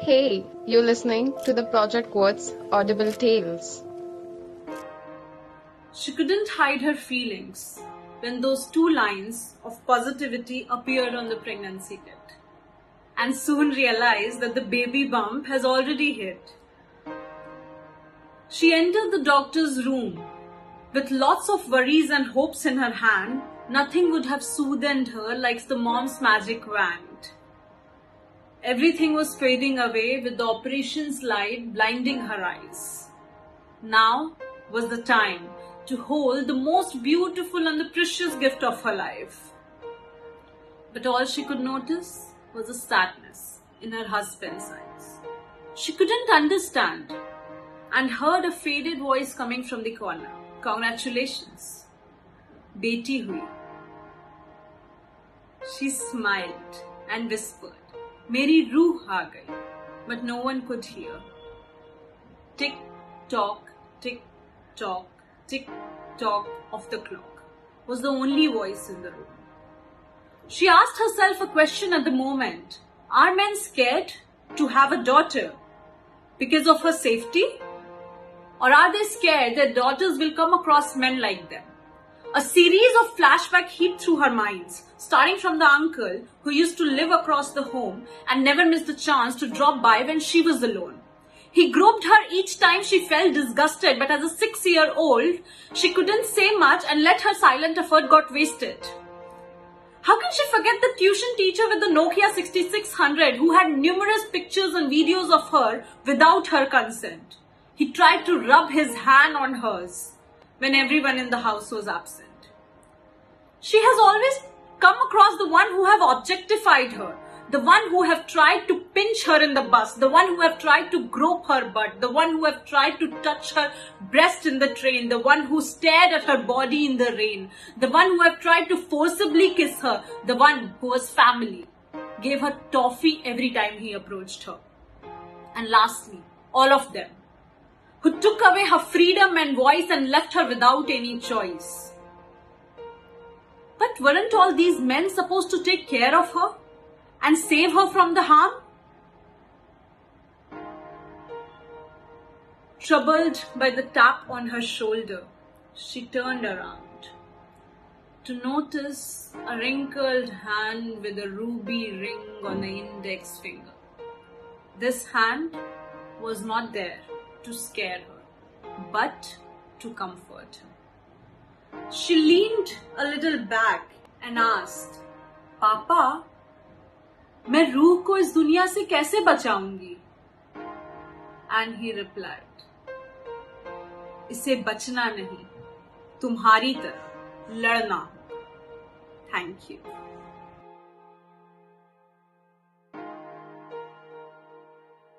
Hey, you're listening to the Project Quartz Audible Tales. She couldn't hide her feelings when those two lines of positivity appeared on the pregnancy kit and soon realized that the baby bump has already hit. She entered the doctor's room with lots of worries and hopes in her hand. Nothing would have soothed her like the mom's magic wand. Everything was fading away with the operation's light blinding her eyes. Now was the time to hold the most beautiful and the precious gift of her life. But all she could notice was a sadness in her husband's eyes. She couldn't understand and heard a faded voice coming from the corner. Congratulations. Beti hui. She smiled and whispered, मेरी रूह आ गई but no one could hear. Tick tock, tick tock, tick tock of the clock was the only voice in the room. She asked herself a question at the moment Are men scared to have a daughter because of her safety? Or are they scared that daughters will come across men like them? A series of flashbacks heaped through her minds, starting from the uncle who used to live across the home and never missed the chance to drop by when she was alone. He groped her each time she felt disgusted, but as a six year old, she couldn't say much and let her silent effort got wasted. How can she forget the tuition teacher with the Nokia 6600 who had numerous pictures and videos of her without her consent? He tried to rub his hand on hers when everyone in the house was absent. She has always come across the one who have objectified her, the one who have tried to pinch her in the bus, the one who have tried to grope her butt, the one who have tried to touch her breast in the train, the one who stared at her body in the rain, the one who have tried to forcibly kiss her, the one who was family, gave her toffee every time he approached her. And lastly, all of them, who took away her freedom and voice and left her without any choice. But weren't all these men supposed to take care of her and save her from the harm? Troubled by the tap on her shoulder, she turned around to notice a wrinkled hand with a ruby ring on the index finger. This hand was not there to scare her, but to comfort her. She leaned a little back and asked, Papa, मैं रूह को इस दुनिया से कैसे बचाऊँगी and he replied इसे बचना नहीं तुम्हारी तरह लड़ना थैंक यू